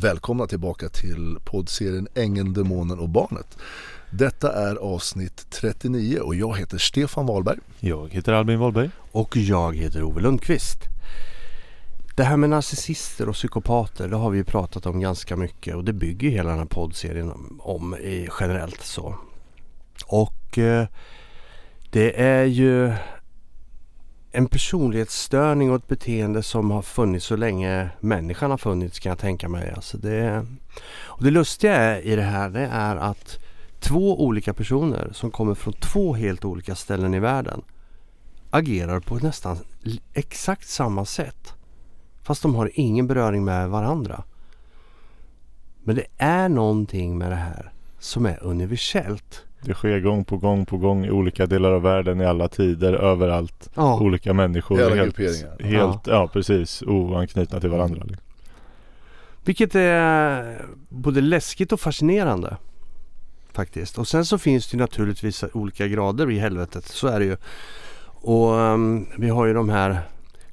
Välkomna tillbaka till poddserien Ängeln, Demonen och Barnet. Detta är avsnitt 39 och jag heter Stefan Wahlberg. Jag heter Albin Wahlberg. Och jag heter Ove Lundqvist. Det här med narcissister och psykopater det har vi ju pratat om ganska mycket och det bygger hela den här poddserien om i, generellt så. Och eh, det är ju en personlighetsstörning och ett beteende som har funnits så länge människan har funnits kan jag tänka mig. Alltså det, och det lustiga i det här det är att två olika personer som kommer från två helt olika ställen i världen agerar på nästan exakt samma sätt. Fast de har ingen beröring med varandra. Men det är någonting med det här som är universellt. Det sker gång på gång på gång i olika delar av världen i alla tider, överallt. Ja. Olika människor. Alla helt. Helt, ja. ja. precis. Oanknutna till varandra. Liksom. Vilket är både läskigt och fascinerande. Faktiskt. Och sen så finns det naturligtvis olika grader i helvetet. Så är det ju. Och um, vi har ju de här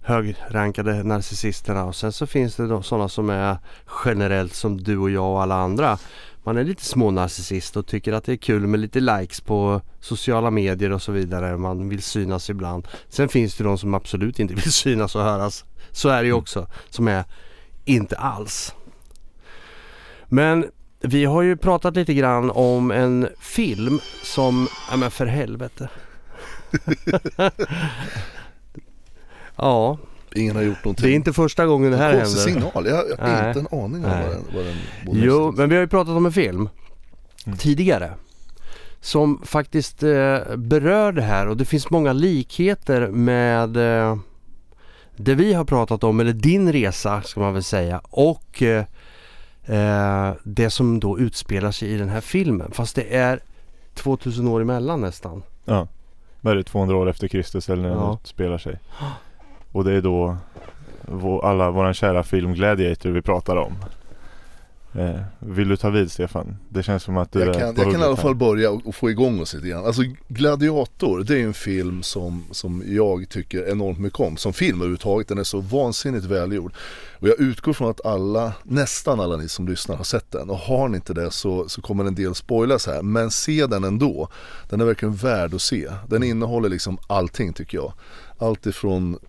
högrankade narcissisterna och sen så finns det sådana som är generellt som du och jag och alla andra. Man är lite smånarcissist och tycker att det är kul med lite likes på sociala medier och så vidare. Man vill synas ibland. Sen finns det de som absolut inte vill synas och höras. Så är det ju mm. också. Som är inte alls. Men vi har ju pratat lite grann om en film som, ja men för helvete. ja. Ingen har gjort någonting. Det är inte första gången det här händer. signal. Jag har inte en aning om vad den, vad den Jo, men vi har ju pratat om en film mm. tidigare. Som faktiskt eh, berör det här och det finns många likheter med eh, det vi har pratat om, eller din resa ska man väl säga. Och eh, eh det som då utspelar sig i den här filmen. Fast det är 2000 år emellan nästan. Ja. Vad är det, 200 år efter Kristus eller när ja. den utspelar sig. Och det är då vår, alla våran kära film Gladiator vi pratar om. Eh, vill du ta vid Stefan? Det känns som att du Jag kan, jag kan i alla fall börja och, och, få igång oss lite grann. Alltså Gladiator, det är en film som, som jag tycker enormt mycket om. Som film överhuvudtaget, den är så vansinnigt välgjord. Och jag utgår från att alla, nästan alla ni som lyssnar har sett den. Och har ni inte det så, så kommer en del spoilas här. Men se den ändå. Den är verkligen värd att se. Den innehåller liksom allting tycker jag. Allt ifrån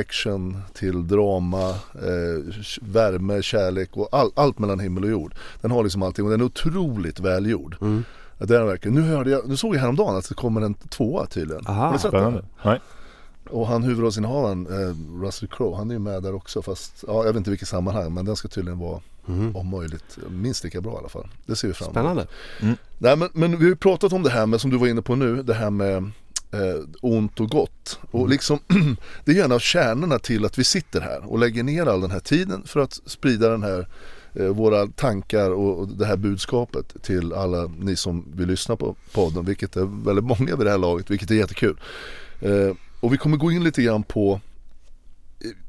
action till drama, eh, värme, kärlek och all, allt mellan himmel och jord. Den har liksom allting och den är otroligt välgjord. Mm. Det är verkligen. Nu, hörde jag, nu såg jag häromdagen att det kommer en tvåa tydligen. Aha, har du sett spännande. Nej. Och han huvudrollsinnehavaren, eh, Russell Crowe, han är ju med där också fast, ja jag vet inte vilket sammanhang men den ska tydligen vara mm. om möjligt minst lika bra i alla fall. Det ser vi fram emot. Spännande. Mm. Nej men, men vi har ju pratat om det här med, som du var inne på nu, det här med eh, ont och gott. Och mm. liksom, det är en av kärnorna till att vi sitter här och lägger ner all den här tiden för att sprida den här eh, våra tankar och, det här budskapet till alla ni som vill lyssna på podden, vilket är väldigt många vid det här laget, vilket är jättekul. Eh, och vi kommer gå in lite grann på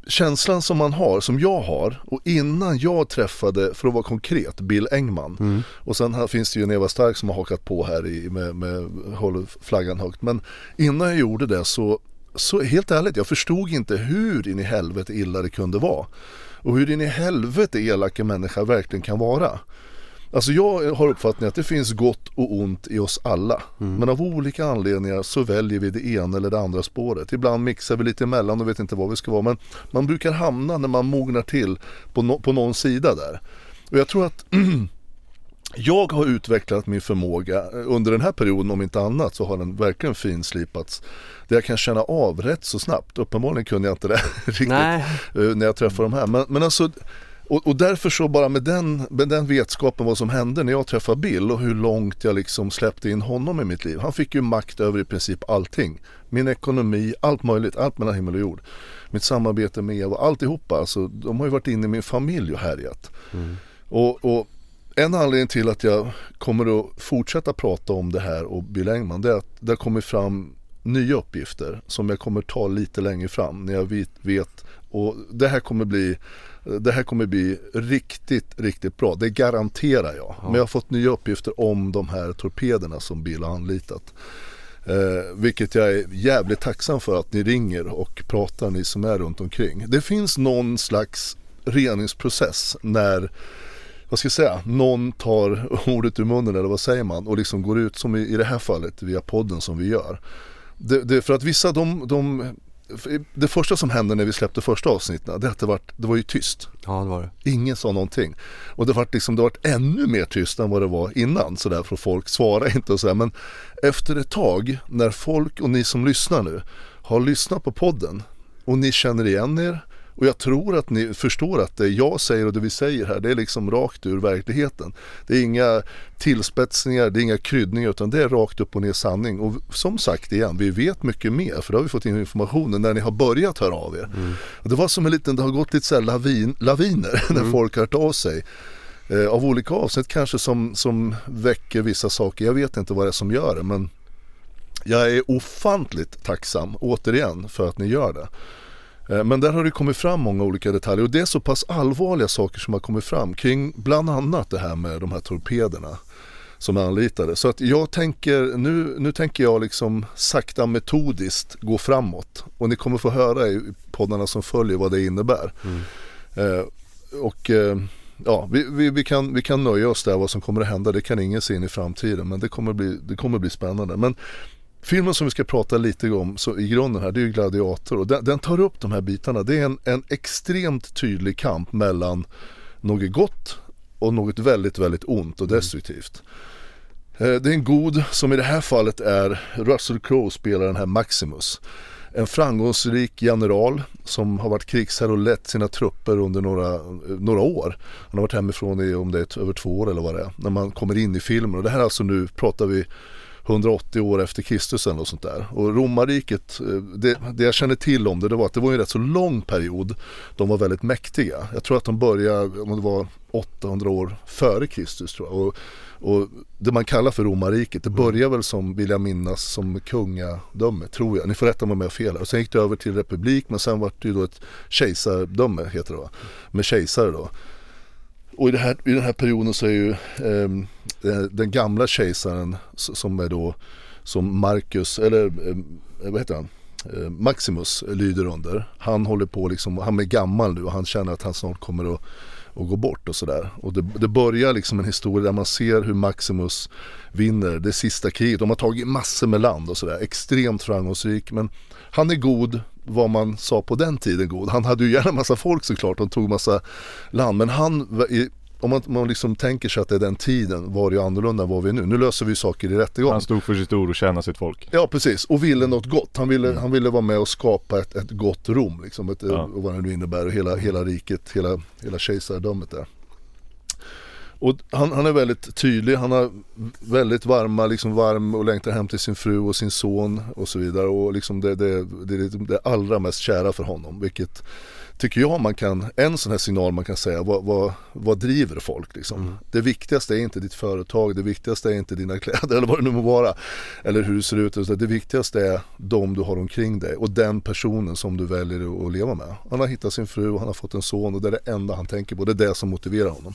känslan som man har, som jag har och innan jag träffade, för att vara konkret, Bill Engman mm. och sen här finns det ju en Eva Stark som har hakat på här i, med, med håller flaggan högt men innan jag gjorde det så, så helt ärligt, jag förstod inte hur in i helvete illa det kunde vara och hur in i helvete elaka människa verkligen kan vara. Alltså jag har uppfattningen att det finns gott och ont i oss alla. Mm. Men av olika anledningar så väljer vi det ena eller det andra spåret. Ibland mixar vi lite emellan och vet inte vad vi ska vara. Men man brukar hamna när man mognar till på, no på någon sida där. Och jag tror att jag har utvecklat min förmåga under den här perioden om inte annat så har den verkligen finslipats. Där jag kan känna av rätt så snabbt. Uppenbarligen kunde jag inte det riktigt Nej. Eh, när jag träffade de här. Men, men alltså och, och, därför så bara med den, med den vetskapen vad som hände när jag träffade Bill och hur långt jag liksom släppte in honom i mitt liv. Han fick ju makt över i princip allting. Min ekonomi, allt möjligt, allt mellan himmel och jord. Mitt samarbete med Eva, alltihopa. Alltså, de har ju varit inne i min familj och härjat. Mm. Och, och en anledning till att jag kommer att fortsätta prata om det här och Bill Engman det är att det har kommit fram nya uppgifter som jag kommer ta lite längre fram när jag vet, vet och det här kommer bli det här kommer bli riktigt, riktigt bra. Det garanterar jag. Ja. Men jag har fått nya uppgifter om de här torpederna som Bill har anlitat. Eh, vilket jag är jävligt tacksam för att ni ringer och pratar ni som är runt omkring. Det finns någon slags reningsprocess när vad ska jag säga, någon tar ordet ur munnen eller vad säger man och liksom går ut som i, i det här fallet via podden som vi gör. Det, det, för att vissa de, de det första som hände när vi släppte första avsnittet, det, att det, var, det var ju tyst. Ja, det var det. Ingen sa någonting. Och det var liksom, det var ännu mer tyst än vad det var innan. Sådär, för folk svarade inte och sådär. Men efter ett tag, när folk och ni som lyssnar nu har lyssnat på podden och ni känner igen er och jag tror att ni förstår att det jag säger och det vi säger här, det är liksom rakt ur verkligheten. Det är inga tillspetsningar, det är inga kryddningar utan det är rakt upp och ner sanning. Och som sagt igen, vi vet mycket mer för då har vi fått in informationen när ni har börjat höra av er. Mm. Det var som en liten, det har gått lite så lavin, laviner mm. när folk har hört av sig. Eh, av olika avsnitt kanske som, som väcker vissa saker. Jag vet inte vad det är som gör det men jag är ofantligt tacksam återigen för att ni gör det. Eh, men där har det kommit fram många olika detaljer och det är så pass allvarliga saker som har kommit fram kring bland annat det här med de här torpederna som är anlitade. Så att jag tänker, nu, nu tänker jag liksom sakta metodiskt gå framåt och ni kommer få höra i poddarna som följer vad det innebär. Mm. Eh, och eh, ja, vi, vi, vi, kan, vi kan nöja oss där vad som kommer att hända. Det kan ingen se in i framtiden men det kommer bli, det kommer bli spännande. Men Filmen som vi ska prata lite om så i grunden här, det är ju Gladiator och den, den tar upp de här bitarna. Det är en, en extremt tydlig kamp mellan något gott och något väldigt, väldigt ont och mm. destruktivt. Mm. Det är en god, som i det här fallet är Russell Crowe spelar den här Maximus. En framgångsrik general som har varit krigsherre och lett sina trupper under några, några år. Han har varit hemifrån i om det är över två år eller vad det är. När man kommer in i filmen och det här är alltså nu pratar vi 180 år efter Kristus eller något sånt där. Och romarriket, eh, det, det, jag känner till om det, det var att det var en rätt så lång period. De var väldigt mäktiga. Jag tror att de började, om det var 800 år före Kristus tror jag. Och, och det man kallar för romarriket, det mm. började väl som, vill jag minnas, som kungadöme, tror jag. Ni får rätta mig om jag har fel. Och sen gick det över till republik, men sen var det ju då ett kejsardöme, heter det va? Med kejsare då. Och i, här, i den här perioden så är ju ehm, eh, den gamla kejsaren som är då som Marcus, eller eh, eh, vad heter han? Eh, Maximus lyder under. Han håller på liksom, han är gammal nu och han känner att han snart kommer att, och går bort och sådär. Och det, det, börjar liksom en historia där man ser hur Maximus vinner det sista kriget. De har tagit massor med land och sådär. Extremt framgångsrik men han är god, vad man sa på den tiden god. Han hade ju gärna massa folk såklart, han tog massa land. Men han, om man, man liksom tänker sig att det är den tiden var det ju annorlunda än vad vi är nu. Nu löser vi saker i rättegång. Han stod för sitt ord och tjänade sitt folk. Ja precis, och ville något gott. Han ville, mm. han ville vara med och skapa ett, ett gott Rom, liksom, ett, ja. vad det nu innebär, och hela, hela riket, hela, hela kejsardömet där. Och han, han, är väldigt tydlig, han har väldigt varma, liksom varm och längtar hem till sin fru och sin son och så vidare. Och liksom det, det, det är det allra mest kära för honom. Vilket tycker jag man kan, en sån här signal man kan säga, vad, vad, vad driver folk liksom? Mm. Det viktigaste är inte ditt företag, det viktigaste är inte dina kläder eller vad det nu må vara. Eller hur du ser ut, det viktigaste är de du har omkring dig och den personen som du väljer att leva med. Han har hittat sin fru han har fått en son och det är det enda han tänker på, det är det som motiverar honom.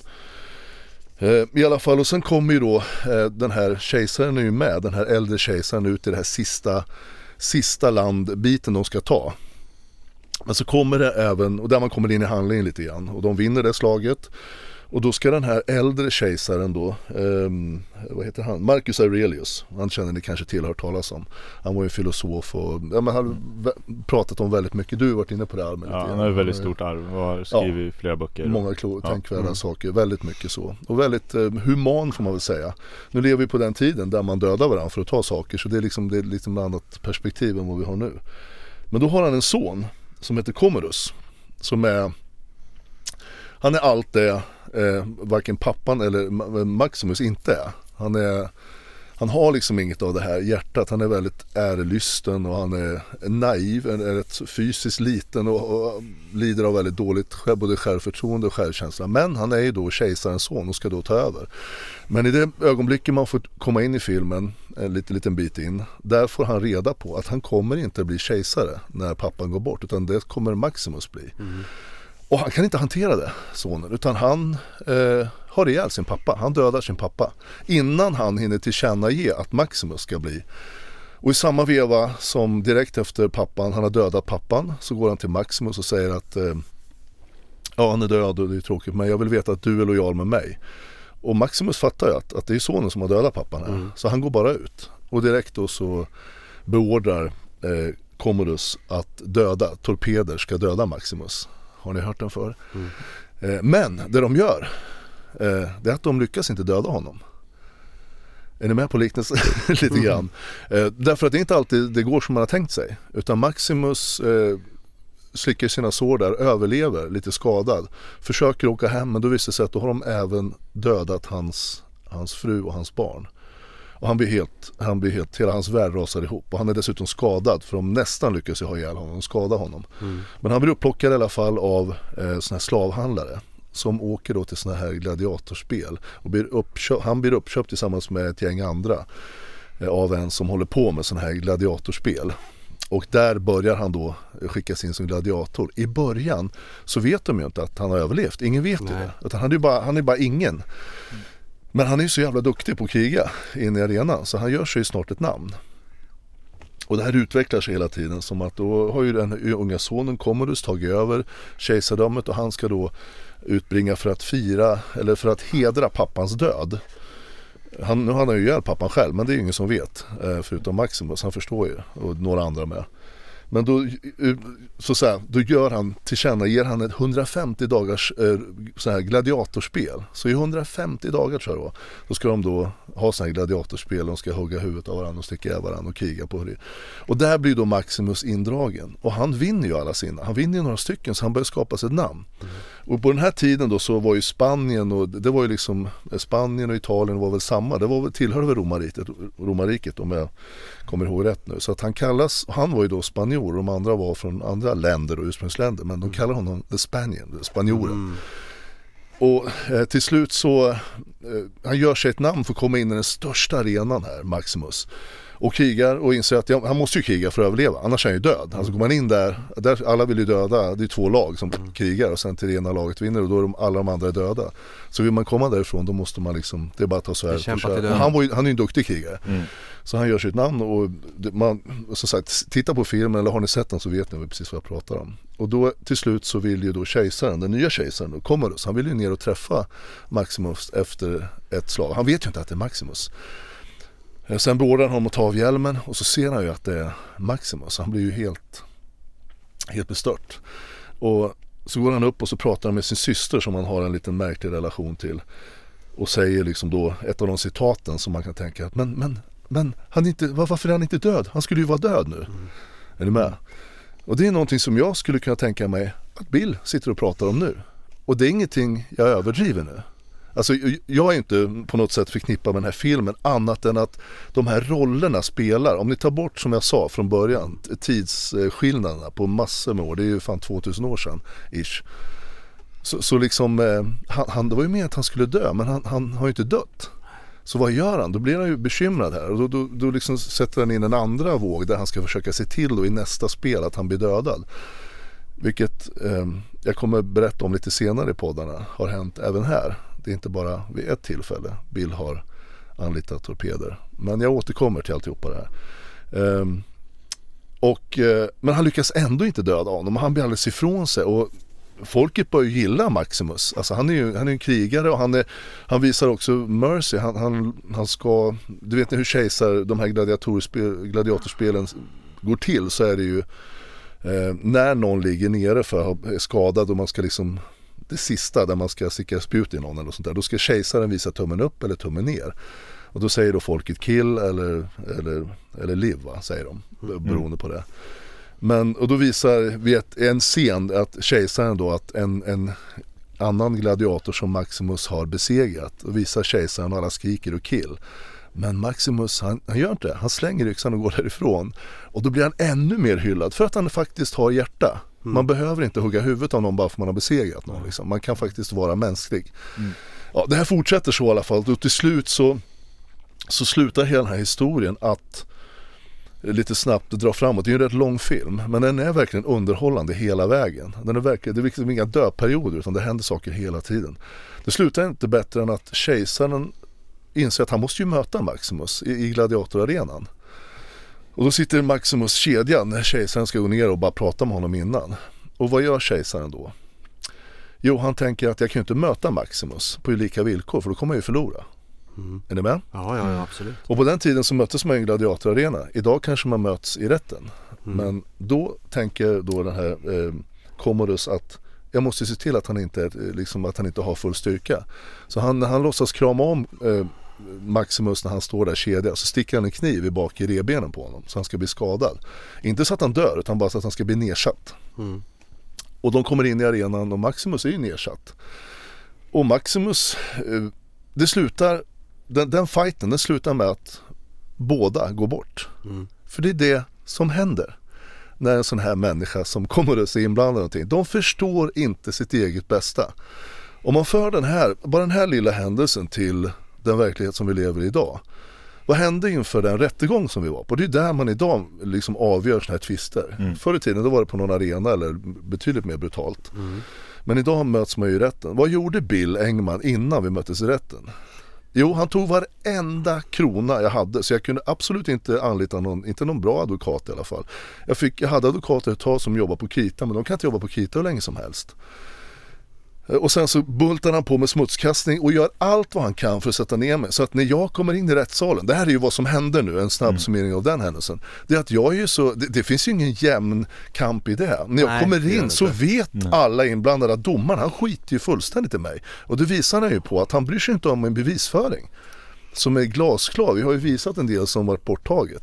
Eh, I alla fall och sen kommer ju då eh, den här kejsaren är ju med, den här äldre kejsaren ut i det här sista, sista landbiten de ska ta. Men så kommer det även, och där man kommer in i handlingen lite grann och de vinner det slaget. Och då ska den här äldre kejsaren då, um, vad heter han, Marcus Aurelius, han känner ni kanske till, har hört talas om. Han var ju en filosof och ja, men han har pratat om väldigt mycket, du har varit inne på det allmänt. Ja, han har ett väldigt stort arv och har skrivit ja, flera böcker. Många klo- ja. tänkvärda mm. saker, väldigt mycket så. Och väldigt eh, human får man väl säga. Nu lever vi på den tiden där man dödar varandra för att ta saker, så det är liksom, det är liksom ett annat perspektiv än vad vi har nu. Men då har han en son som heter Commodus. Som är, han är allt det eh, varken pappan eller Maximus inte är. Han är han har liksom inget av det här hjärtat. Han är väldigt ärelysten och han är naiv, är rätt fysiskt liten och, och lider av väldigt dåligt både självförtroende och självkänsla. Men han är ju då kejsarens son och ska då ta över. Men i det ögonblicket man får komma in i filmen, en liten, liten bit in, där får han reda på att han kommer inte bli kejsare när pappan går bort utan det kommer Maximus bli. Mm. Och han kan inte hantera det, sonen, utan han eh, har ihjäl sin pappa. Han dödar sin pappa innan han hinner tillkännage att Maximus ska bli. Och i samma veva som direkt efter pappan, han har dödat pappan, så går han till Maximus och säger att eh, Ja han är död och det är tråkigt men jag vill veta att du är lojal med mig. Och Maximus fattar ju att, att det är sonen som har dödat pappan här. Mm. Så han går bara ut. Och direkt då så beordrar eh, Commodus att döda, torpeder ska döda Maximus. Har ni hört den för? Mm. Eh, men det de gör, det är att de lyckas inte döda honom. Är ni med på liknelsen lite mm. grann? Eh, därför att det är inte alltid det går som man har tänkt sig. Utan Maximus eh, slickar sina sår där, överlever, lite skadad. Försöker åka hem men då visar det sig att då har de även dödat hans, hans fru och hans barn. Och han blir helt, han blir helt, hela hans värld rasar ihop. Och han är dessutom skadad för de nästan lyckas ju ha ihjäl honom och skada honom. Mm. Men han blir upplockad i alla fall av eh, sådana här slavhandlare som åker då till sådana här gladiatorspel. Och blir uppköpt, han blir uppköpt tillsammans med ett gäng andra eh, av en som håller på med sådana här gladiatorspel. Och där börjar han då skickas in som gladiator. I början så vet de ju inte att han har överlevt. Ingen vet ju det. Utan han är bara, han är bara ingen. Men han är ju så jävla duktig på att kriga inne i arenan så han gör sig ju snart ett namn. Och det här utvecklar sig hela tiden som att då har ju den unga sonen Commodus tagit över kejsardömet och han ska då utbringa för att fira eller för att hedra pappans död. Han, nu har han ju ihjäl pappan själv men det är ju ingen som vet eh, förutom Maximus, han förstår ju och några andra med. Men då, så så att säga, då gör han, tillkännager han ett 150 dagars eh, så här gladiatorspel. Så i 150 dagar tror jag då, då ska de då ha sådana här gladiatorspel, de ska hugga huvudet av varandra och sticka ihjäl varandra och kriga på det. Och där blir då Maximus indragen. Och han vinner ju alla sina, han vinner ju några stycken så han börjar skapa sig ett namn. Mm. Och på den här tiden då så var ju Spanien och det var ju liksom Spanien och Italien var väl samma, det var väl, tillhörde väl romarriket, romarriket om jag kommer ihåg rätt nu. Så att han kallas, han var ju då spanjor och de andra var från andra länder och ursprungsländer men de kallar honom the Spanian, spanjoren. Mm. Och eh, till slut så, eh, han gör sig ett namn för att komma in i den största arenan här, Maximus och krigar och inser att ja, han måste ju kriga för att överleva, annars är han ju död. Alltså går man in där, där alla vill ju döda, det är två lag som mm. krigar och sen till det ena laget vinner och då är de, alla de andra döda. Så vill man komma därifrån då måste man liksom, det är bara att ta så här. Han, var ju, han är ju en duktig krigare. Mm. Så han gör sitt namn och man, som sagt, titta på filmen eller har ni sett den så vet ni precis vad jag pratar om. Och då till slut så vill ju då kejsaren, den nya kejsaren, Commodus, han vill ju ner och träffa Maximus efter ett slag. Han vet ju inte att det är Maximus. Eh, sen beordrar han honom att ta av hjälmen och så ser han ju att det är Maximus. Han blir ju helt, helt bestört. Och så går han upp och så pratar han med sin syster som han har en liten märklig relation till. Och säger liksom då ett av de citaten som man kan tänka att men, men, men han är inte, varför är han inte död? Han skulle ju vara död nu. Mm. Är ni med? Och det är någonting som jag skulle kunna tänka mig att Bill sitter och pratar om nu. Och det är ingenting jag överdriver nu. Alltså jag är inte på något sätt förknippad med den här filmen annat än att de här rollerna spelar. Om ni tar bort som jag sa från början tidsskillnaderna på massor med år. Det är ju fan 2000 år sedan ish. Så, så liksom, eh, han, han, det var ju meningen att han skulle dö men han, han har ju inte dött. Så vad gör han? Då blir han ju bekymrad här och då, då, då liksom sätter han in en andra våg där han ska försöka se till då i nästa spel att han blir dödad. Vilket eh, jag kommer berätta om lite senare i poddarna har hänt även här. Det är inte bara vid ett tillfälle Bill har anlitat torpeder. Men jag återkommer till alltihopa det här. Um, och, uh, men han lyckas ändå inte döda honom. och Han blir alldeles ifrån sig. Och folket börjar ju gilla Maximus. Alltså han är ju han är en krigare och han, är, han visar också mercy. Han, han, han ska, du vet hur kejsar, de här gladiatorspelen går till så är det ju eh, när någon ligger nere för att ha skadad och man ska liksom det sista där man ska sticka spjut i någon eller sånt där. Då ska kejsaren visa tummen upp eller tummen ner. Och då säger då folket kill eller, eller, eller live va, säger de. Mm. Beroende på det. Men, och då visar vi ett, en scen att kejsaren då att en, en annan gladiator som Maximus har besegrat och visar kejsaren och alla skriker och kill. Men Maximus han, han gör inte det. Han slänger yxan och går därifrån. Och då blir han ännu mer hyllad för att han faktiskt har hjärta. Mm. Man behöver inte hugga huvudet av någon bara för att man har besegrat någon. Liksom. Man kan faktiskt vara mänsklig. Mm. Ja, det här fortsätter så i alla fall och till slut så, så slutar hela den här historien att lite snabbt dra framåt. Det är ju en rätt lång film men den är verkligen underhållande hela vägen. Den är verkligen, det är liksom inga dödperioder utan det händer saker hela tiden. Det slutar inte bättre än att kejsaren inser att han måste ju möta Maximus i, i gladiatorarenan. Och då sitter Maximus kedjan kejsaren ska gå ner och bara prata med honom innan. Och vad gör kejsaren då? Jo, han tänker att jag kan ju inte möta Maximus på lika villkor för då kommer jag ju förlora. Mm. Är ni med? Ja, ja, ja, absolut. Och på den tiden så möttes man i en gladiatorarena. Idag kanske man möts i rätten. Mm. Men då tänker då den här eh, Commodus att jag måste se till att han inte, eh, liksom, att han inte har full styrka. Så han, han låtsas krama om eh, Maximus när han står där kedjad så sticker han en kniv i bak i revbenen på honom så han ska bli skadad. Inte så att han dör utan bara så att han ska bli nedsatt. Mm. Och de kommer in i arenan och Maximus är ju nedsatt. Och Maximus, eh, det slutar, den, den fighten den slutar med att båda går bort. Mm. För det är det som händer när en sån här människa som kommer att se inblandad i någonting. De förstår inte sitt eget bästa. Om man för den här, bara den här lilla händelsen till den verklighet som vi lever i idag. Vad hände inför den rättegång som vi var på? Det är där man idag liksom avgör sådana här tvister. Mm. Förr i tiden då var det på någon arena eller betydligt mer brutalt. Mm. Men idag möts man ju i rätten. Vad gjorde Bill Engman innan vi möttes i rätten? Jo, han tog varenda krona jag hade så jag kunde absolut inte anlita någon, inte någon bra advokat i alla fall. Jag, fick, jag hade advokater ett tag som jobbade på Kita men de kan inte jobba på Kita hur länge som helst. Eh, Och sen så bultar han på med smutskastning och gör allt vad han kan för att sätta ner mig. Så att när jag kommer in i rättssalen, det här är ju vad som händer nu, en snabb summering av den händelsen. Det är att jag är ju så, det, det finns ju ingen jämn kamp i det. När jag Nej, kommer in så vet alla inblandade att domaren, han skiter ju fullständigt i mig. Och det visar han ju på att han bryr sig inte om en bevisföring. Som är glasklar, vi har ju visat en del som varit borttaget.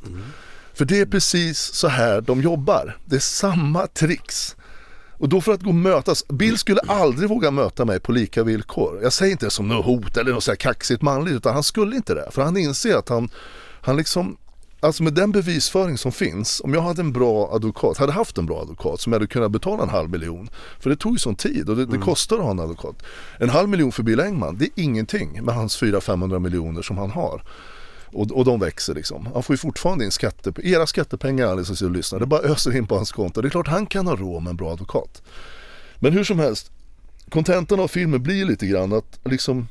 För det är precis så här de jobbar. Det är samma tricks. Och då för att gå och mötas, Bill skulle aldrig våga möta mig på lika villkor. Jag säger inte det som något hot eller något så här kaxigt manligt utan han skulle inte det. För han inser att han, han liksom, alltså med den bevisföring som finns, om jag hade en bra advokat, hade haft en bra advokat som jag hade kunnat betala en halv miljon. För det tog ju sån tid och det, det kostar att ha en advokat. En halv miljon för Bill Engman, det är ingenting med hans 400-500 miljoner som han har. Och, och de växer liksom. Han får ju fortfarande in skatte, era skattepengar alldeles som sitter och lyssnar. Det bara öser in på hans konto. Det är klart han kan ha råd med en bra advokat. Men hur som helst, kontentan av filmen blir lite grann att liksom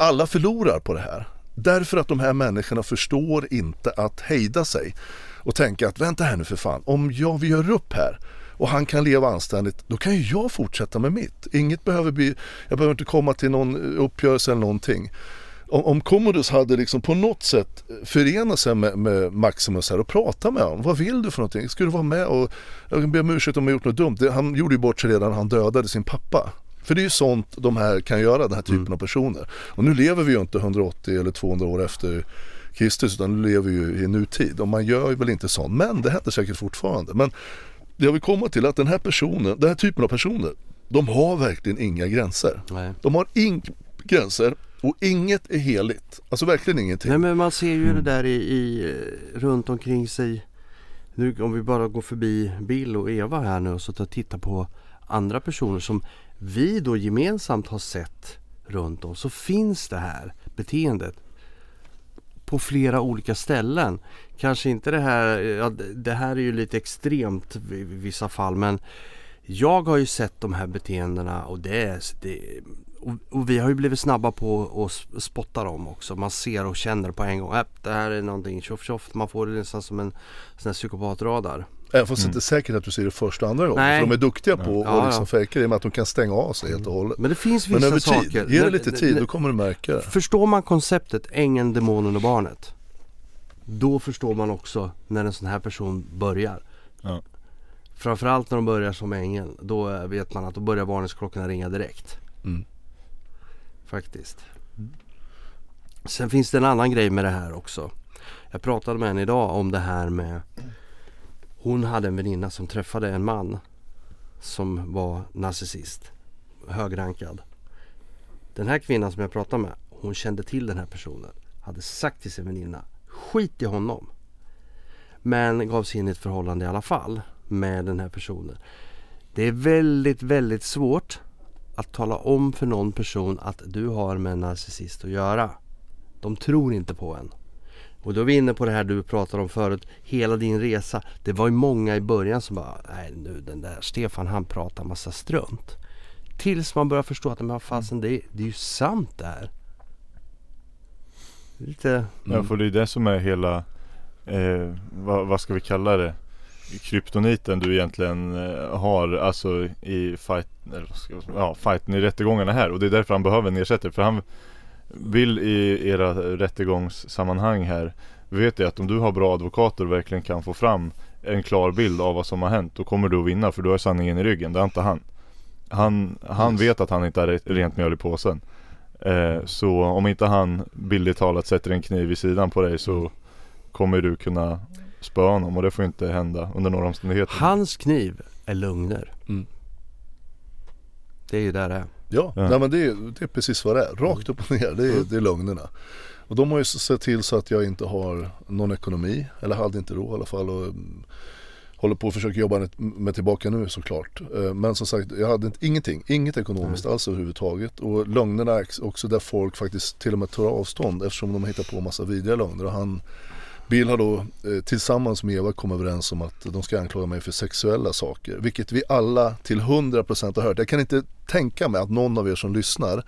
alla förlorar på det här. Därför att de här människorna förstår inte att hejda sig och tänka att vänta här nu för fan, om jag, vi gör upp här och han kan leva anständigt, då kan ju jag fortsätta med mitt. Inget behöver bli, jag behöver inte komma till någon uppgörelse eller någonting om, om Commodus hade liksom på något sätt förenat sig med, med Maximus här och pratat med honom. Vad vill du för någonting? Ska du vara med och jag kan be om ursäkt om jag gjort något dumt. Det, han gjorde ju bort sig redan när han dödade sin pappa. För det är ju sånt de här kan göra, den här typen av personer. Och nu lever vi ju inte 180 eller 200 år efter Kristus utan nu lever vi ju i nutid. Och man gör ju väl inte sånt. Men det händer säkert fortfarande. Men det jag vill komma till är att den här personen, den här typen av personer, de har verkligen inga gränser. Nej. De har inga gränser och inget är heligt. Alltså verkligen ingenting. Nej men man ser ju det där i, i runt omkring sig. Nu om vi bara går förbi Bill och Eva här nu och så tar titta på andra personer som vi då gemensamt har sett runt om så finns det här beteendet på flera olika ställen. Kanske inte det här, ja, det här är ju lite extremt i i vissa fall men jag har ju sett de här beteendena och det är, det, och, och vi har ju blivit snabba på att spotta dem också. Man ser och känner på en gång. Äh, det här är någonting tjoff tjoff. Man får det nästan som en sån här psykopatradar. Även fast det inte är säkert att du ser det första och andra gången. Nej. För de är duktiga på Ja, att liksom ja. fejka det i och med att de kan stänga av sig helt och hållet. Men det finns Men vissa över saker. tid, ge det lite tid då kommer du märka det. Förstår man konceptet ängeln, demonen och barnet. Då förstår man också när en sån här person börjar. Ja. Framförallt när de börjar som ängel. Då eh, vet man att då börjar varningsklockorna ringa direkt. Mm. Faktiskt. Sen finns det en annan grej med det här också. Jag pratade med henne idag om det här med Hon hade en väninna som träffade en man som var narcissist. Högrankad. Den här kvinnan som jag pratade med, hon kände till den här personen. Hade sagt till sin väninna, skit i honom. Men gav sig in i ett förhållande i alla fall med den här personen. Det är väldigt, väldigt svårt att tala om för någon person att du har med en narcissist att göra. De tror inte på en. Och då är vi inne på det här du pratade om förut, hela din resa. Det var ju många i början som bara, nej nu den där Stefan han pratar massa strunt. Tills man börjar förstå att men vad fasen det, är- det är ju sant det här. Lite, Ja för det är det som är hela, eh, vad, vad ska vi kalla det? Kryptoniten du egentligen eh, har alltså i fight, ja, fighten i rättegångarna här och det är därför han behöver en ersättare för han vill i era rättegångssammanhang här vet jag att om du har bra advokater och verkligen kan få fram en klar bild av vad som har hänt då kommer du att vinna för du har sanningen i ryggen, det har inte han. Han, han vet att han inte har rent mjöl i påsen. Eh, så om inte han bildligt talat sätter en kniv i sidan på dig så kommer du kunna spöa honom och det får inte hända under några omständigheter. Hans kniv är lögner. Mm. Det är ju där det är. Ja, ja. Nej, men det, är, det är precis vad det är. Rakt upp och ner, det är, mm. det är lögnerna. Och de har ju sett till så att jag inte har någon ekonomi, eller hade inte då i alla fall. Och, mm, håller på att försöka jobba med tillbaka nu såklart. Eh, men som sagt, jag hade ingenting, inget ekonomiskt alls överhuvudtaget. Och lögnerna är också där folk faktiskt till och med tar avstånd eftersom de hittar på massa vidriga lögner. Och han, Bill har då eh, tillsammans med Eva kommit överens om att de ska anklaga mig för sexuella saker. Vilket vi alla till 100% har hört. Jag kan inte tänka mig att någon av er som lyssnar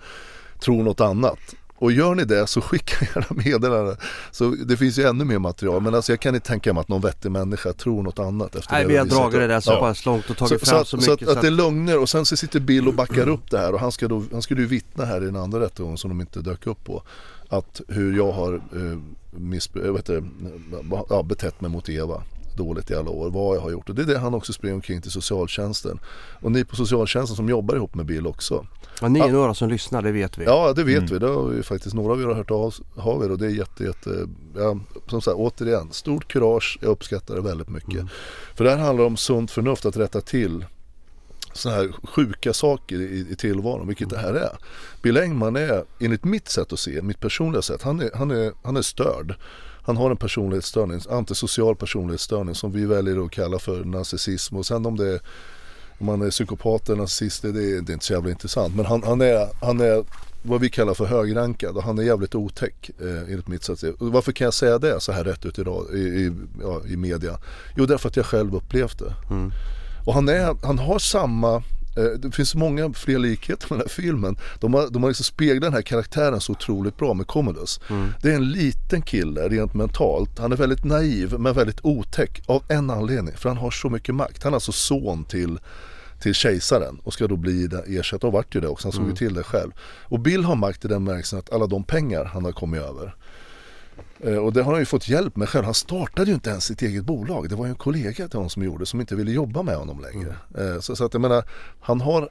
tror något annat. Och gör ni det så skicka gärna meddelande. Så det finns ju ännu mer material. Men alltså jag kan inte tänka mig att någon vettig människa tror något annat. Efter Nej det vi har dragit det där så ja. pass långt och tagit så, fram så, så mycket. Så att, att det är lögner och sen så sitter Bill och backar upp det här. Och han, ska då, han skulle ju vittna här i den andra rättegången som de inte dök upp på. Att hur jag har eh, missbru- vet du, ja, betett mig mot Eva dåligt i alla år, vad jag har gjort. Och det är det han också springer omkring till socialtjänsten. Och ni på socialtjänsten som jobbar ihop med Bill också. Ja, ni är ja. några som lyssnar, det vet vi. Ja, det vet mm. vi. Det har vi faktiskt, några av er har hört av har vi och det är jätte, jätte, ja, som sagt återigen, stort kurage, jag uppskattar det väldigt mycket. Mm. För det här handlar om sunt förnuft, att rätta till sådana här sjuka saker i, i tillvaron, vilket mm. det här är. Bill Engman är, enligt mitt sätt att se, mitt personliga sätt, han är, han är, han är störd. Han har en personlighetsstörning, antisocial personlighetsstörning som vi väljer att kalla för narcissism. Och sen om det är, om man är psykopat eller narcissist, det, är, det är inte så jävla intressant. Men han, han, är, han är vad vi kallar för högrankad och han är jävligt otäck eh, enligt mitt sätt att se. Varför kan jag säga det så här rätt ut idag i, i, ja, i media? Jo därför att jag själv upplevt det. Mm. Och han, är, han har samma Eh, det finns många fler likheter med den här filmen. De har, de har liksom speglat den här karaktären så otroligt bra med Commodus. Mm. Det är en liten kille rent mentalt. Han är väldigt naiv men väldigt otäck av en anledning. För han har så mycket makt. Han är alltså son till till kejsaren och ska då bli ersättare och vart ju det också, han såg mm. ju till det själv. Och Bill har makt i den bemärkelsen att alla de pengar han har kommit över och det har han ju fått hjälp med själv. Han startade ju inte ens sitt eget bolag. Det var ju en kollega till honom som gjorde som inte ville jobba med honom längre. Mm. Så, så, att jag menar, han har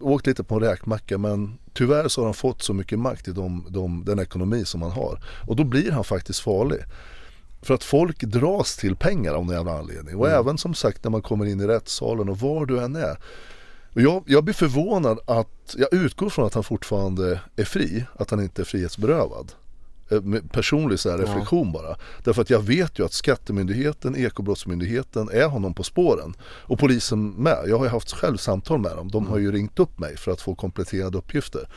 åkt lite på en räkmacka men tyvärr så har han fått så mycket makt i de, de, den ekonomi som han har. Och då blir han faktiskt farlig. För att folk dras till pengar av någon jävla anledning. Och mm. även som sagt när man kommer in i rättssalen och var du än är. Jag, jag blir förvånad att, jag utgår från att han fortfarande är fri, att han inte är frihetsberövad. Eh, personlig så reflektion ja. bara. Därför att jag vet ju att Skattemyndigheten, Ekobrottsmyndigheten är honom på spåren. Och polisen med. Jag har ju haft själv samtal med dem. De har ju ringt upp mig för att få kompletterade uppgifter.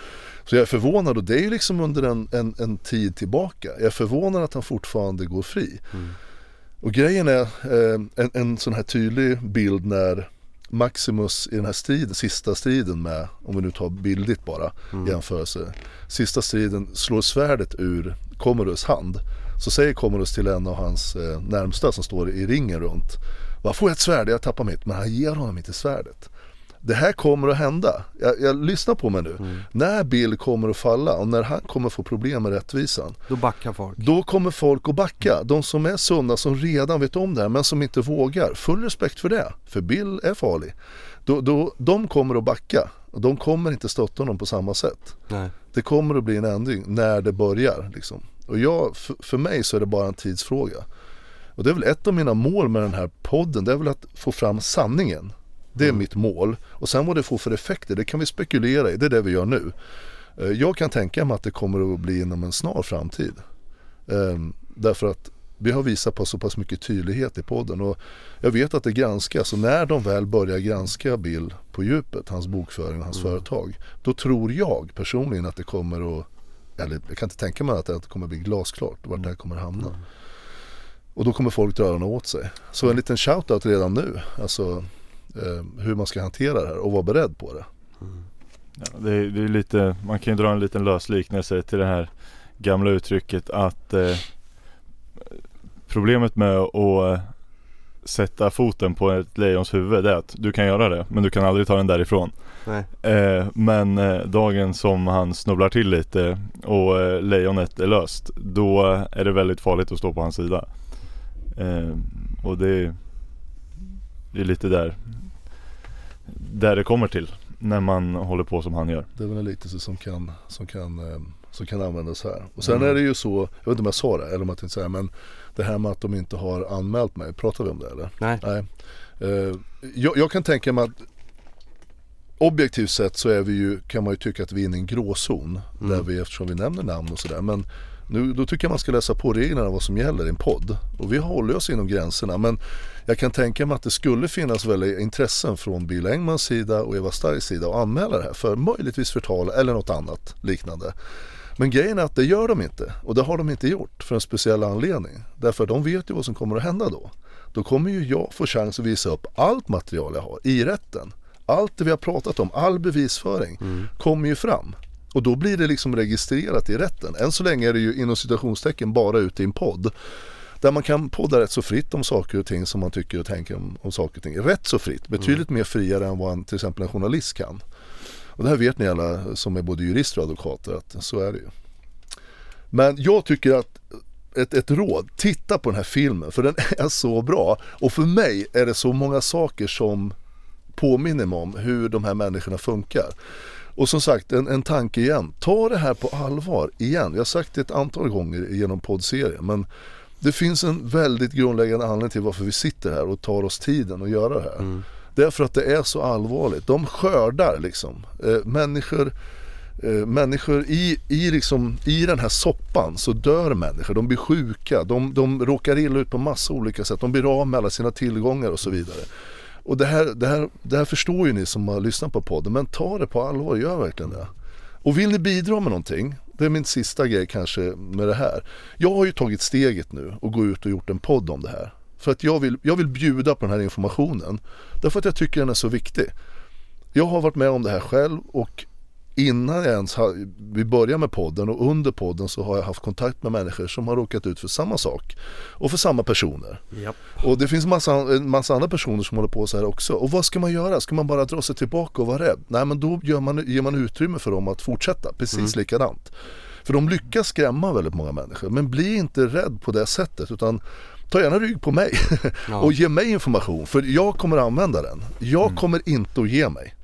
Så jag är förvånad och det är ju liksom under en, en, en tid tillbaka. Jag är förvånad att han fortfarande går fri. Mm. Och grejen är eh, en, en sån här tydlig bild när Maximus i den här striden, sista striden med, om vi nu tar bildligt bara, mm. jämförelse. Sista striden slår svärdet ur Commodus hand. Så säger Commodus till en av hans eh, närmsta som står i ringen runt. Vad får jag ett svärd? Jag tappar mitt. Men han ger honom inte svärdet det här kommer att hända. Jag, jag lyssnar på mig nu. Mm. När Bill kommer att falla och när han kommer få problem med rättvisan. Då backar folk. Då kommer folk att backa. De som är sunda, som redan vet om det här men som inte vågar. Full respekt för det. För Bill är farlig. Då, då, de kommer att backa. De kommer inte stötta honom på samma sätt. Nej. Det kommer att bli en ändring när det börjar. Liksom. Och jag, för, för mig så är det bara en tidsfråga. Och det är väl ett av mina mål med den här podden. Det är väl att få fram sanningen. Det är mm. mitt mål. Och sen vad det får för effekter, det kan vi spekulera i. Det är det vi gör nu. Eh, jag kan tänka mig att det kommer att bli inom en snar framtid. Ehm, därför att vi har visat på så pass mycket tydlighet i podden och jag vet att det granskas och när de väl börjar granska Bill på djupet, hans bokföring och hans mm. företag, då tror jag personligen att det kommer att, eller jag kan inte tänka mig att det kommer att bli glasklart vart det här kommer att hamna. Mm. Och då kommer folk dra öronen åt sig. Så en liten shout-out redan nu. Alltså, eh, hur man ska hantera det här och vara beredd på det. Mm. Ja, det, är, det, är, lite, man kan ju dra en liten lös liknelse till det här gamla uttrycket att eh, problemet med att sätta foten på ett lejons huvud är att du kan göra det men du kan aldrig ta den därifrån. Eh, men eh, dagen som han snubblar till lite och eh, lejonet är löst då är det väldigt farligt att stå på hans sida. Eh, och det, det är lite där, där det kommer till när man håller på som han gör. Det är väl en liknelse som kan, som kan, eh, som kan användas här. Och sen mm. är det ju så, jag vet inte om jag sa det eller om jag tänkte säga men det här med att de inte har anmält mig, pratar vi om det eller? Nej. Nej. Uh, jag, jag, kan tänka mig att objektivt sett så är vi ju, kan man ju tycka att vi är inne i en gråzon. Mm. Där vi, eftersom vi nämner namn och sådär. Men nu, då tycker jag man ska läsa på reglerna vad som gäller i en podd. Och vi håller oss inom gränserna. Men jag kan tänka mig att det skulle finnas väldigt intressen från Bill Engmans sida och Eva Starks sida att anmäla det här för möjligtvis förtal eller något annat liknande. Men grejen är att det gör de inte och det har de inte gjort för en speciell anledning. Därför de vet ju vad som kommer att hända då. Då kommer ju jag få chans att visa upp allt material jag har i rätten. Allt det vi har pratat om, all bevisföring mm. kommer ju fram. Och då blir det liksom registrerat i rätten. Än så länge är det ju inom citationstecken bara ute i en podd. Där man kan podda rätt så fritt om saker och ting som man tycker och tänker om, om saker och ting. Rätt så fritt, betydligt mm. mer friare än vad en, till exempel en journalist kan. Och det här vet ni alla som är både jurister och advokater att så är det ju. Men jag tycker att ett, ett råd, titta på den här filmen för den är så bra. Och för mig är det så många saker som påminner mig om hur de här människorna funkar. Och som sagt, en, en tanke igen. Ta det här på allvar igen. Jag har sagt det ett antal gånger genom poddserien. Men det finns en väldigt grundläggande anledning till varför vi sitter här och tar oss tiden att göra det här. Mm. Det är för att det är så allvarligt. De skördar liksom. Eh, människor eh, människor i, i, liksom, i den här soppan så dör människor, de blir sjuka, de, de råkar illa ut på massa olika sätt, de blir av med alla sina tillgångar och så vidare. Och det här, det, här, det här förstår ju ni som har lyssnat på podden, men ta det på allvar, gör verkligen det. Och vill ni bidra med någonting, det är min sista grej kanske med det här. Jag har ju tagit steget nu och gå ut och gjort en podd om det här. För att jag vill, jag vill bjuda på den här informationen. Därför att jag tycker den är så viktig. Jag har varit med om det här själv och innan jag ens har, vi börjar med podden och under podden så har jag haft kontakt med människor som har råkat ut för samma sak. Och för samma personer. Yep. Och det finns massa, massa andra personer som håller på så här också. Och vad ska man göra? Ska man bara dra sig tillbaka och vara rädd? Nej men då gör man, ger man utrymme för dem att fortsätta precis mm. likadant. För de lyckas skrämma väldigt många människor. Men bli inte rädd på det sättet utan ta gärna rygg på mig ja. och ge mig information för jag kommer använda den. Jag mm. kommer inte att ge mig.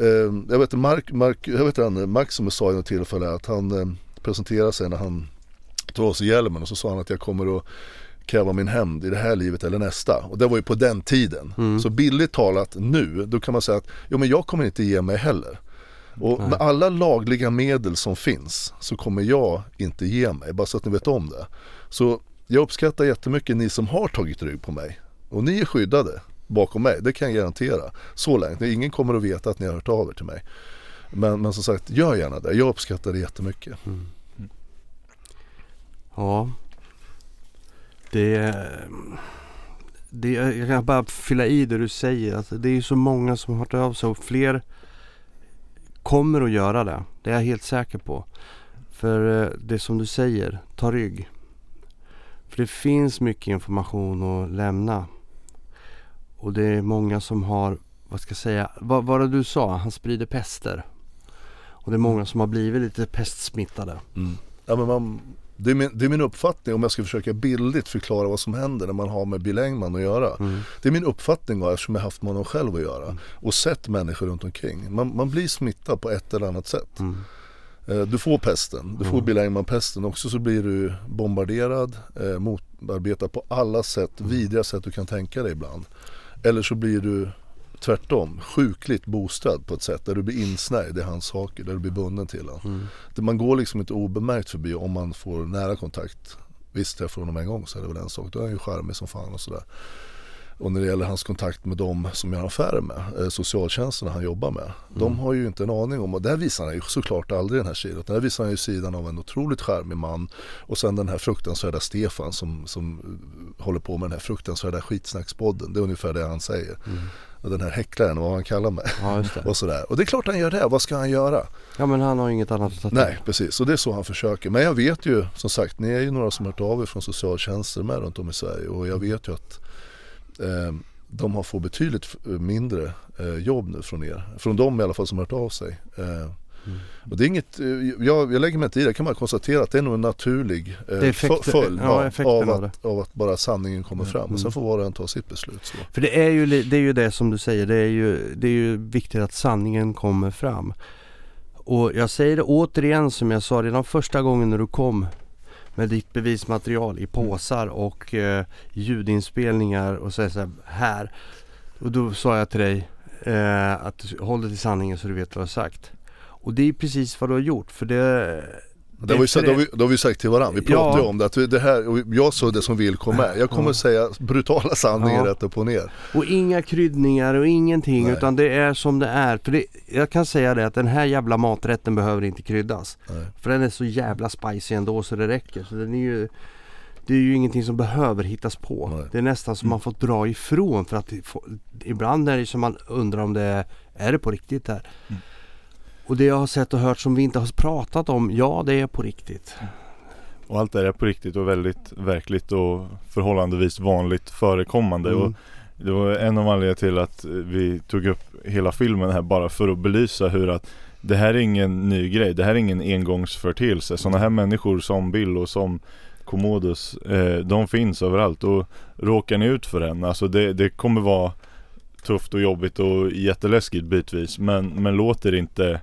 Eh, jag vet Mark, Mark, jag vet han, Maximus sa i något tillfälle att han eh, presenterade sig när han tog av sig hjälmen och så sa han att jag kommer att kräva min hämnd i det här livet eller nästa. Och det var ju på den tiden. Mm. Så billigt talat nu, då kan man säga att jo men jag kommer inte ge mig heller. Och Nej. med alla lagliga medel som finns så kommer jag inte ge mig, bara så att ni vet om det. Så jag uppskattar jättemycket ni som har tagit rygg på mig. Och ni är skyddade bakom mig, det kan jag garantera. Så länge, ingen kommer att veta att ni har hört av er till mig. Men, men som sagt, gör gärna det. Jag uppskattar det jättemycket. Mm. Ja. Det, det, jag kan bara fylla i det du säger. Alltså, det är så många som har hört av sig och fler kommer att göra det. Det är jag helt säker på. För eh, det som du säger, ta rygg. För det finns mycket information att lämna. Och det är många som har, vad ska jag säga, vad var det du sa? Han sprider pester. Och det är många som har blivit lite pestsmittade. Mm. Ja, men man, det, är min, det är min uppfattning om jag ska försöka bildligt förklara vad som händer när man har med Bill Engman att göra. Mm. Det är min uppfattning eftersom jag haft med honom själv att göra. Mm. Och sett människor runt omkring. Man, man blir smittad på ett eller annat sätt. Mm. Eh, du får pesten, du får mm. Bill Engman-pesten också så blir du bombarderad, eh, motarbetad på alla sätt, mm. vidriga sätt du kan tänka dig ibland. Eller så blir du tvärtom sjukligt boostad på ett sätt där du blir insnärjd i hans saker, där du blir bunden till honom. Mm. Man går liksom inte obemärkt förbi om man får nära kontakt. Visst, träffar honom en gång så är det väl en sak, då är han ju charmig som fan och sådär. Och när det gäller hans kontakt med de som jag har affärer med, eh, socialtjänsten han jobbar med. Mm. De har ju inte en aning om, och där visar han ju såklart aldrig den här sidan. Där visar han ju sidan av en otroligt charmig man. Och sen den här fruktansvärda Stefan som, som håller på med den här fruktansvärda skitsnackspodden. Det är ungefär det han säger. Mm. Den här häcklaren, vad han kallar mig. Ja, och sådär. Och det är klart han gör det, vad ska han göra? Ja men han har inget annat att ta till. Nej precis, och det är så han försöker. Men jag vet ju, som sagt, ni är ju några som har hört av er från socialtjänster med runt om i Sverige. Och jag vet ju att eh, de har fått betydligt mindre eh, jobb nu från er. Från dem i alla fall som har hört av sig. Eh, Mm. Och det är inget, eh, jag, jag lägger mig inte i det, jag kan bara konstatera att det är nog en naturlig eh, följd ja, av, av, att, av att bara sanningen kommer mm. fram. Och sen mm. får var och en ta sitt beslut. Så. För det är, ju, det är ju det som du säger, det är ju, det är ju viktigt att sanningen kommer fram. Och jag säger det återigen som jag sa redan första gången när du kom med ditt bevismaterial i påsar och eh, ljudinspelningar och säger så här, här. Och då sa jag till dig eh, att håll dig till sanningen så du vet vad du har sagt. Och det är precis vad du har gjort för det det har, vi, det, har vi, det har vi sagt till varandra, vi pratade ja. om det, att det här, jag sa det som vill komma med. Jag kommer ja. säga brutala sanningar ja. rätt upp och ner. Och inga kryddningar och ingenting Nej. utan det är som det är. För det, jag kan säga det att den här jävla maträtten behöver inte kryddas. Nej. För den är så jävla spicy ändå så det räcker. Så den är ju, det är ju ingenting som behöver hittas på. Nej. Det är nästan som man får dra ifrån för att ibland är det som man undrar om det är, är det på riktigt där. Mm. Och det jag har sett och hört som vi inte har pratat om, ja det är på riktigt. Och allt det är på riktigt och väldigt verkligt och förhållandevis vanligt förekommande. Mm. Och det var en av anledningarna till att vi tog upp hela filmen här bara för att belysa hur att det här är ingen ny grej, det här är ingen engångsförteelse. Sådana här människor som Bill och som Commodus, eh, de finns överallt och råkar ni ut för en, alltså det, det kommer vara tufft och jobbigt och jätteläskigt bitvis men, men låter inte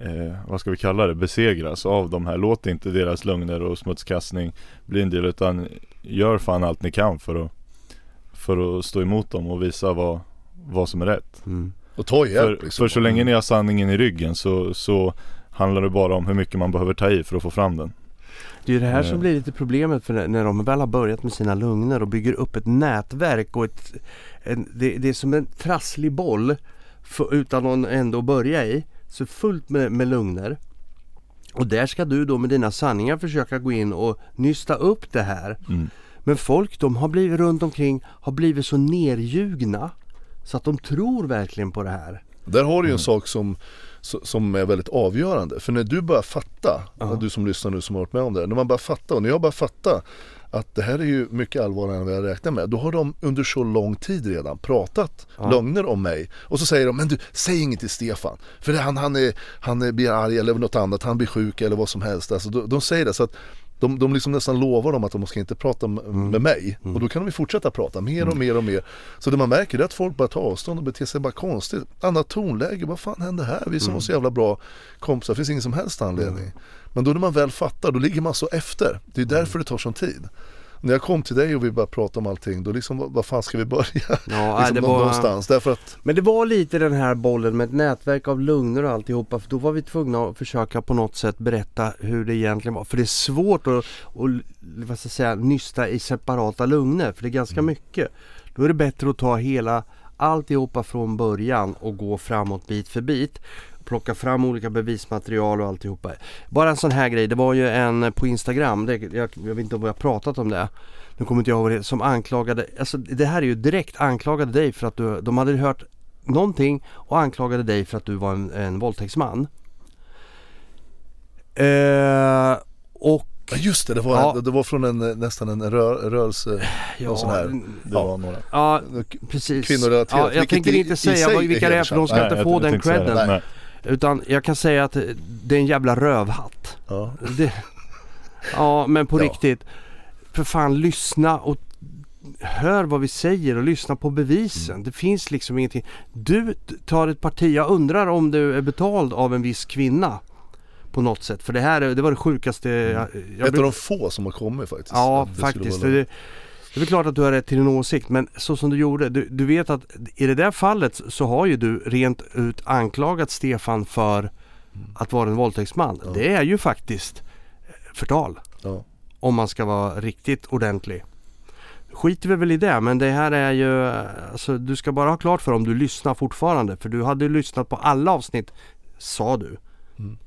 eh, vad ska vi kalla det, besegras av de här. Låt inte deras lögner och smutskastning bli en del utan gör fan allt ni kan för att, för att stå emot dem och visa vad, vad som är rätt. Mm. Och ta hjälp för, liksom. för så länge ni har sanningen i ryggen så, så handlar det bara om hur mycket man behöver ta i för att få fram den. Det är det här som eh. blir lite problemet för när de väl har börjat med sina lugner och bygger upp ett nätverk och ett, en, det, det, är som en trasslig boll för, utan någon ändå att börja i. Så fullt med, med lugner. Och där ska du då med dina sanningar försöka gå in och nysta upp det här. Mm. Men folk de har blivit runt omkring har blivit så nerljugna så att de tror verkligen på det här. Där har du ju en mm. sak som, som är väldigt avgörande. För när du börjar fatta, -huh. du som lyssnar nu som har varit med om det, när man börjar fatta och när jag börjar fatta att det här är ju mycket allvarligare än vad jag räknat med. Då har de under så lång tid redan pratat ja. lögner om mig. Och så säger de, men du, säg inget till Stefan. För han, han, är, han blir arg eller något annat, han blir sjuk eller vad som helst. Alltså, de, de säger det så att de, de liksom nästan lovar dem att de ska inte prata med mm. mig. Mm. Och då kan de fortsätta prata mer och mm. mer och mer. Så det man märker är att folk bara tar avstånd och beter sig bara konstigt. Annat tonläge, vad fan hände här? Vi som mm. var så jävla bra kompisar, det finns ingen som helst anledning. Mm. Men då när man väl fattar, då ligger man så efter. Det är därför det tar sån tid. När jag kom till dig och vi började prata om allting, då liksom, vad, fan ska vi börja? Ja, liksom det var... någonstans. Därför att... Men det var lite den här bollen med ett nätverk av lugner och alltihopa. För då var vi tvungna att försöka på något sätt berätta hur det egentligen var. För det är svårt att, att vad ska jag säga, nysta i separata lugner. För det är ganska mm. mycket. Då är det bättre att ta hela alltihopa från början och gå framåt bit för bit plocka fram olika bevismaterial och alltihopa. Bara en sån här grej, det var ju en på Instagram, det, jag, jag vet inte om vi har pratat om det. Nu kommer inte jag ihåg det, som anklagade, alltså det här är ju direkt anklagade dig för att du, de hade hört någonting och anklagade dig för att du var en, en våldtäktsman. Eh, och Ja just det, det var, ja. det var från en, nästan en rör, rörelse. Ja, sån här. det var några. Ja, precis. Kvinnorelaterat. Ja, jag tänker inte säga vilka det är för de ska nej, inte få den credden. Utan jag kan säga att det är en jävla rövhatt. Ja, det, ja men på ja. riktigt. För fan lyssna och hör vad vi säger och lyssna på bevisen. Mm. Det finns liksom ingenting. Du tar ett parti. Jag undrar om du är betald av en viss kvinna. På något sätt. För det här det var det sjukaste. Mm. Jag, jag ett av de få som har kommit faktiskt. Ja faktiskt. Det, det är väl klart att du har rätt till din åsikt men så som du gjorde, du, du, vet att i det där fallet så har ju du rent ut anklagat Stefan för att vara en våldtäktsman. Ja. Det är ju faktiskt förtal. Ja. Om man ska vara riktigt ordentlig. Skiter vi väl i det men det här är ju, alltså du ska bara ha klart för om du lyssnar fortfarande. För du hade lyssnat på alla avsnitt, sa du. Mm.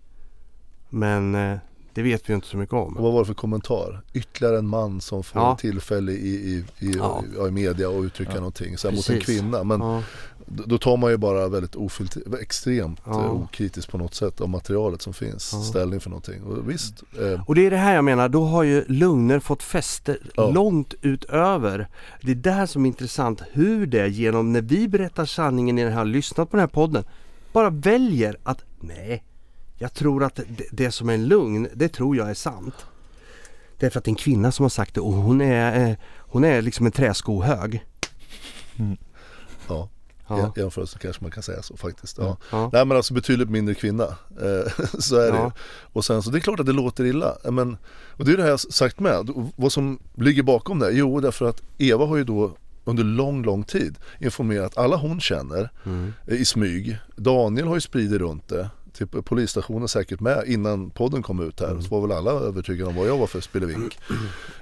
Men eh, Det vet vi inte så mycket om. Och vad var det för kommentar? Ytterligare en man som får Ja. tillfälle i, i, i, Ja. i, i media och uttrycka Ja. någonting så här, mot en kvinna. Men Ja. då tar man ju bara väldigt ofiltr- extremt Ja. eh, okritiskt på något sätt av materialet som finns. Ställning för någonting. Och visst, eh, Och det är det här jag menar, då har ju lugner fått fäste långt utöver. Det är det här som är intressant, hur det genom när vi berättar sanningen i den här, lyssnat på den här podden, bara väljer att nej, jag tror att det, det som är en lugn, det tror jag är sant. Därför att det är en kvinna som har sagt det och hon är, eh, hon är liksom en träskohög. ja, Ja. i jämförelse kanske man kan säga så faktiskt. Ja. Ja. Nej men alltså betydligt mindre kvinna. Eh, så är det Ja. Och sen så det är klart att det låter illa. Eh, Men, och det är det här jag sagt med. Vad som ligger bakom det? Jo därför att Eva har ju då under lång, lång tid informerat alla hon känner Mm. i smyg. Daniel har ju spridit runt det. Typ polisstationen säkert med innan podden kom ut här. Så var väl alla övertygade om vad jag var för spelevink.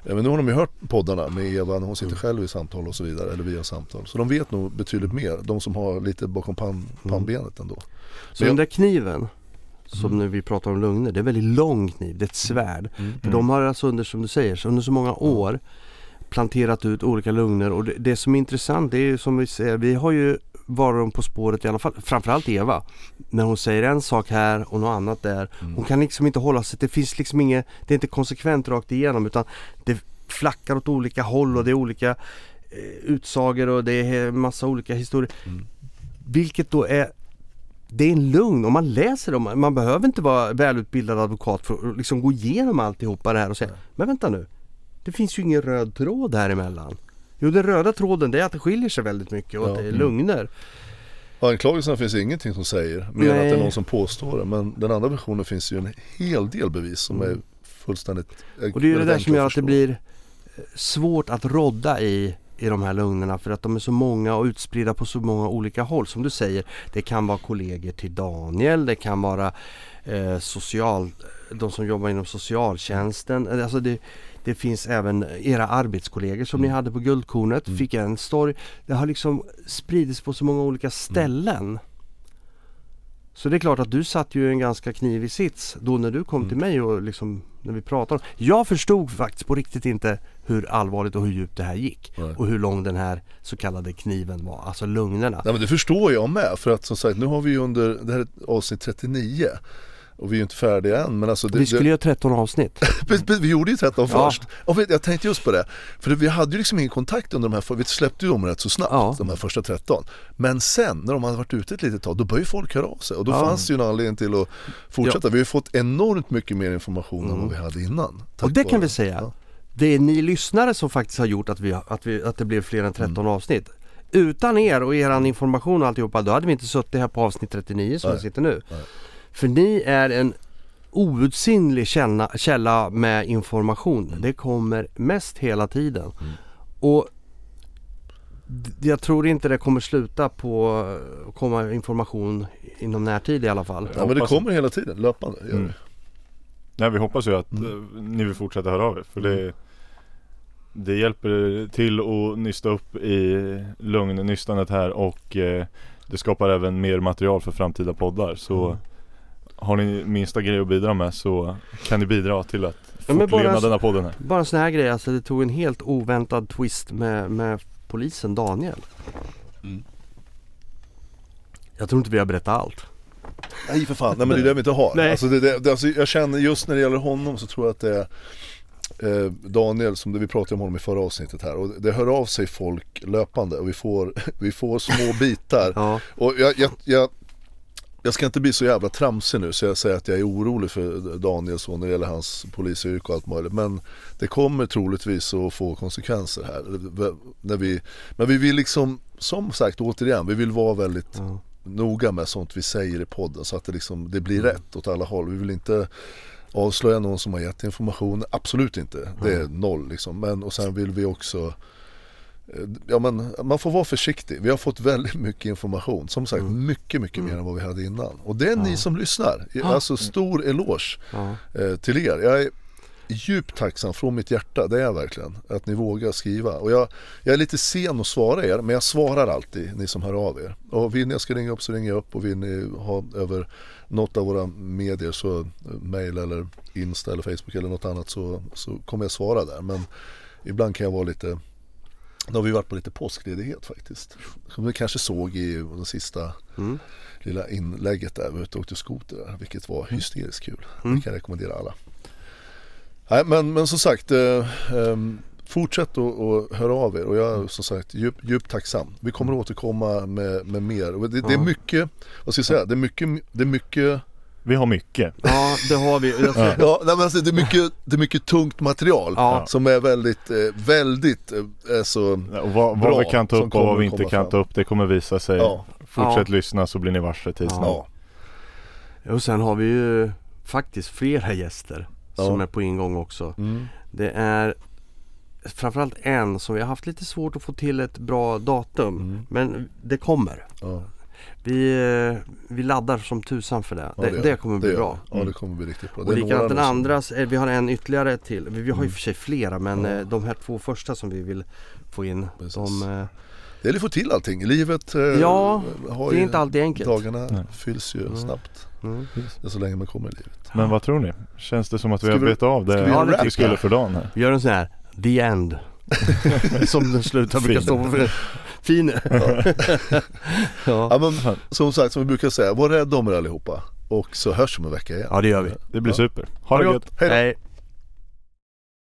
Men nu har de ju hört poddarna med Eva när hon sitter själv i samtal och så vidare. Eller via samtal. Så de vet nog betydligt mer. De som har lite bakom pan, pannbenet ändå. Så den där kniven som nu vi pratar om lugner, det är en väldigt lång kniv, det är ett svärd. Mm. För de har alltså under, som du säger, under så många år planterat ut olika lugner och det, det som är intressant det är ju som vi säger, vi har ju varit på spåret i alla fall, framförallt Eva. När hon säger en sak här och något annat där. Mm. Hon kan liksom inte hålla sig, det finns liksom inget, det är inte konsekvent rakt igenom utan det flackar åt olika håll och det är olika eh, utsagor och det är massa olika historier. Mm. Vilket då är det är en lugn om man läser dem. Man behöver inte vara välutbildad advokat för att liksom gå igenom alltihopa det här och säga Men vänta nu. Det finns ju ingen röd tråd här emellan. Jo den röda tråden det är att det skiljer sig väldigt mycket och Ja. att det är Mm. lugner. Anklagelserna finns ingenting som säger mer än att det är någon som påstår det. Men den andra versionen finns ju en hel del bevis som är fullständigt Mm. Och det är ju det där som gör att det förstå. blir eh, svårt att rodda i i de här lugnerna för att de är så många och utspridda på så många olika håll. Som du säger, det kan vara kollegor till Daniel, det kan vara eh, social, de som jobbar inom socialtjänsten. Alltså det, det finns även era arbetskollegor som ni Mm. hade på Guldkornet, Mm. fick en story. Det har liksom spridits på så många olika ställen. Så det är klart att du satt ju i en ganska knivig sits då när du kom till Mm. mig och liksom när vi pratade. Jag förstod faktiskt på riktigt inte hur allvarligt och hur djupt det här gick. Nej. Och hur lång den här så kallade kniven var, alltså lugnerna. Nej men det förstår jag med för att som sagt nu har vi ju under, det här är avsnitt 39 och vi är ju inte färdiga än men alltså det, vi skulle det, göra 13 avsnitt. Vi gjorde ju 13 Ja. först. Och jag tänkte just på det. För vi hade ju liksom ingen kontakt under de här, vi släppte ju dem rätt så snabbt, Ja. de här första 13. Men sen när de hade varit ute ett litet tag, då började ju folk höra av sig. Och då Ja. fanns det ju en anledning till att fortsätta. Vi har ju fått enormt mycket mer information än vad vi hade innan. Mm. Och det kan vare- vi säga. Det är ni lyssnare som faktiskt har gjort att, vi, att, vi, att det blev fler än 13 Mm. avsnitt. Utan er och eran information och alltihopa, då hade vi inte suttit här på avsnitt 39 som Nej. vi sitter nu. Nej. För ni är en outsinlig källa, källa med information. Mm. Det kommer mest hela tiden. Och d- jag tror inte det kommer sluta på att komma information inom närtid i alla fall. Ja men det kommer hela tiden, löpande. Gör Mm. Nej vi hoppas ju att Mm. eh, ni vill fortsätta höra av er för det Det hjälper till att nysta upp i lugn-nystandet här och eh, Det skapar även mer material för framtida poddar så Mm. Har ni minsta grej att bidra med så kan ni bidra till att Ja, fortleva denna podden här Bara en sån här grej, alltså det tog en helt oväntad twist med, med polisen Daniel. Mm. Jag tror inte vi har berättat allt. Nej för fan, nej men det är det vi inte har. Nej. Alltså, det, det, det, alltså, jag känner just när det gäller honom så tror jag att det är eh, Daniel, som det vi pratade om honom i förra avsnittet här och det hör av sig folk löpande och vi får, vi får små bitar. Ja, Och jag, jag, jag, jag ska inte bli så jävla tramsig nu så jag säger att jag är orolig för Daniel så när det gäller hans polisyrke och allt möjligt. Men det kommer troligtvis att få konsekvenser här. När vi, men vi vill liksom, som sagt återigen, vi vill vara väldigt ja. noga med sånt vi säger i podden så att det, liksom, det blir Mm. rätt åt alla håll. Vi vill inte avslöja någon som har gett information, absolut inte. Det är noll liksom. Men, och sen vill vi också Ja men man får vara försiktig. Vi har fått väldigt mycket information. Som sagt mycket, mycket mer än vad vi hade innan. Och det är ni Mm. Ja. som lyssnar. Alltså stor eloge ja. eh, till er. Jag är djupt tacksam från mitt hjärta, det är jag verkligen. Att ni vågar skriva. Och jag, jag är lite sen att svara er, men jag svarar alltid ni som hör av er. Och vill ni jag ska ringa upp så ringer jag upp och vill ni ha över något av våra medier så eh, mail eller Insta eller Facebook eller något annat så, så kommer jag svara där. Men ibland kan jag vara lite då har vi varit på lite påskledighet faktiskt. Som vi kanske såg i den sista mm. lilla inlägget där. Vi var ute och åkte skoter där, vilket var hysteriskt kul. Mm. Det kan jag rekommendera alla. Nej men, men som sagt, eh, eh, fortsätt att höra av er och jag är som sagt djupt djup tacksam. Vi kommer att återkomma med, med mer. Det, det, är mycket, vad ska jag säga, det är mycket, det är mycket vi har mycket. Ja, det har vi. ja, ja men alltså, det, är mycket, det är mycket tungt material ja. som är väldigt, eh, väldigt eh, så ja, och vad, vad vi kan ta upp och vad vi inte kan ta upp, det kommer visa sig. Ja. Fortsätt lyssna så blir ni varse tids ja. Och sen har vi ju faktiskt flera gäster som är på ingång också. Mm. Det är framförallt en som vi har haft lite svårt att få till ett bra datum. Mm. Men det kommer. Vi, eh, vi laddar som tusan för det. Ja, det, det, kommer bli bra. Ja det kommer bli riktigt bra. Och likadant den andra, vi har en ytterligare till. Vi har mm. i och för sig flera men ja. Eh, de här två första som vi vill få in. De, eh, det gäller att få till allting. Livet ja, har det är inte alltid enkelt. Dagarna Nej. fylls ju mm. snabbt. Mm. Det så länge man kommer i livet. Men vad tror ni? Känns det som att vi har betat av det, vi, ja, det vi skulle för dagen här? Vi gör en sån här, the end. som den slutar brukar stå för. Fin. Ja. ja. ja. men som sagt, som vi brukar säga, var rädda om er allihopa. Och så hörs vi om en vecka igen. Ja det gör vi. Det blir super. Ha det gott. Hej. Hej.